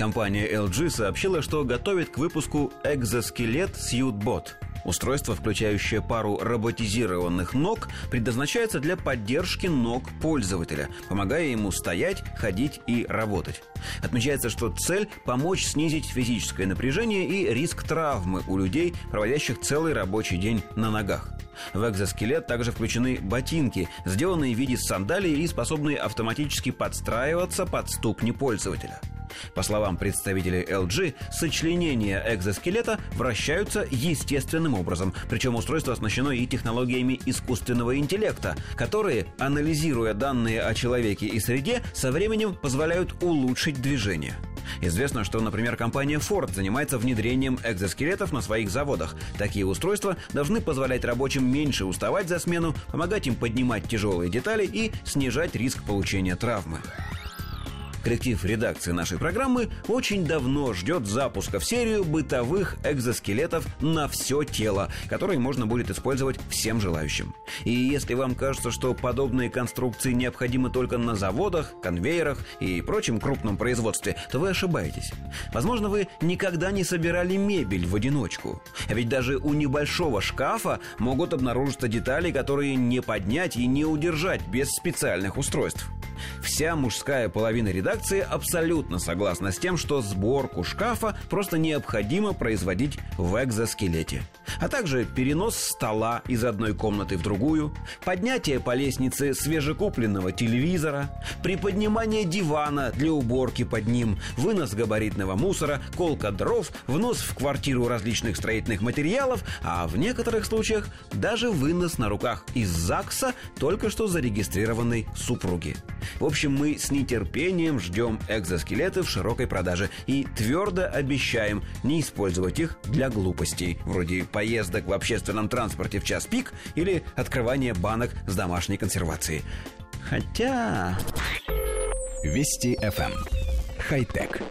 Компания LG сообщила, что готовит к выпуску экзоскелет SuitBot – Устройство, включающее пару роботизированных ног, предназначается для поддержки ног пользователя, помогая ему стоять, ходить и работать. Отмечается, что цель – помочь снизить физическое напряжение и риск травмы у людей, проводящих целый рабочий день на ногах. В экзоскелет также включены ботинки, сделанные в виде сандалий и способные автоматически подстраиваться под ступни пользователя. По словам представителей LG, сочленения экзоскелета вращаются естественным образом, причем устройство оснащено и технологиями искусственного интеллекта, которые, анализируя данные о человеке и среде, со временем позволяют улучшить движение. Известно, что, например, компания Ford занимается внедрением экзоскелетов на своих заводах. Такие устройства должны позволять рабочим меньше уставать за смену, помогать им поднимать тяжелые детали и снижать риск получения травмы. Коллектив редакции нашей программы очень давно ждет запуска в серию бытовых экзоскелетов на все тело, которые можно будет использовать всем желающим. И если вам кажется, что подобные конструкции необходимы только на заводах, конвейерах и прочем крупном производстве, то вы ошибаетесь. Возможно, вы никогда не собирали мебель в одиночку. А ведь даже у небольшого шкафа могут обнаружиться детали, которые не поднять и не удержать без специальных устройств. Вся мужская половина редакции абсолютно согласна с тем, что сборку шкафа просто необходимо производить в экзоскелете. А также перенос стола из одной комнаты в другую, поднятие по лестнице свежекупленного телевизора, приподнимание дивана для уборки под ним, вынос габаритного мусора, колка дров, внос в квартиру различных строительных материалов, а в некоторых случаях даже вынос на руках из ЗАГСа только что зарегистрированной супруги. В общем, мы с нетерпением ждем экзоскелеты в широкой продаже и твердо обещаем не использовать их для глупостей, вроде поездок в общественном транспорте в час пик или открывания банок с домашней консервацией. Хотя... Вести FM. Эм. Хай-тек.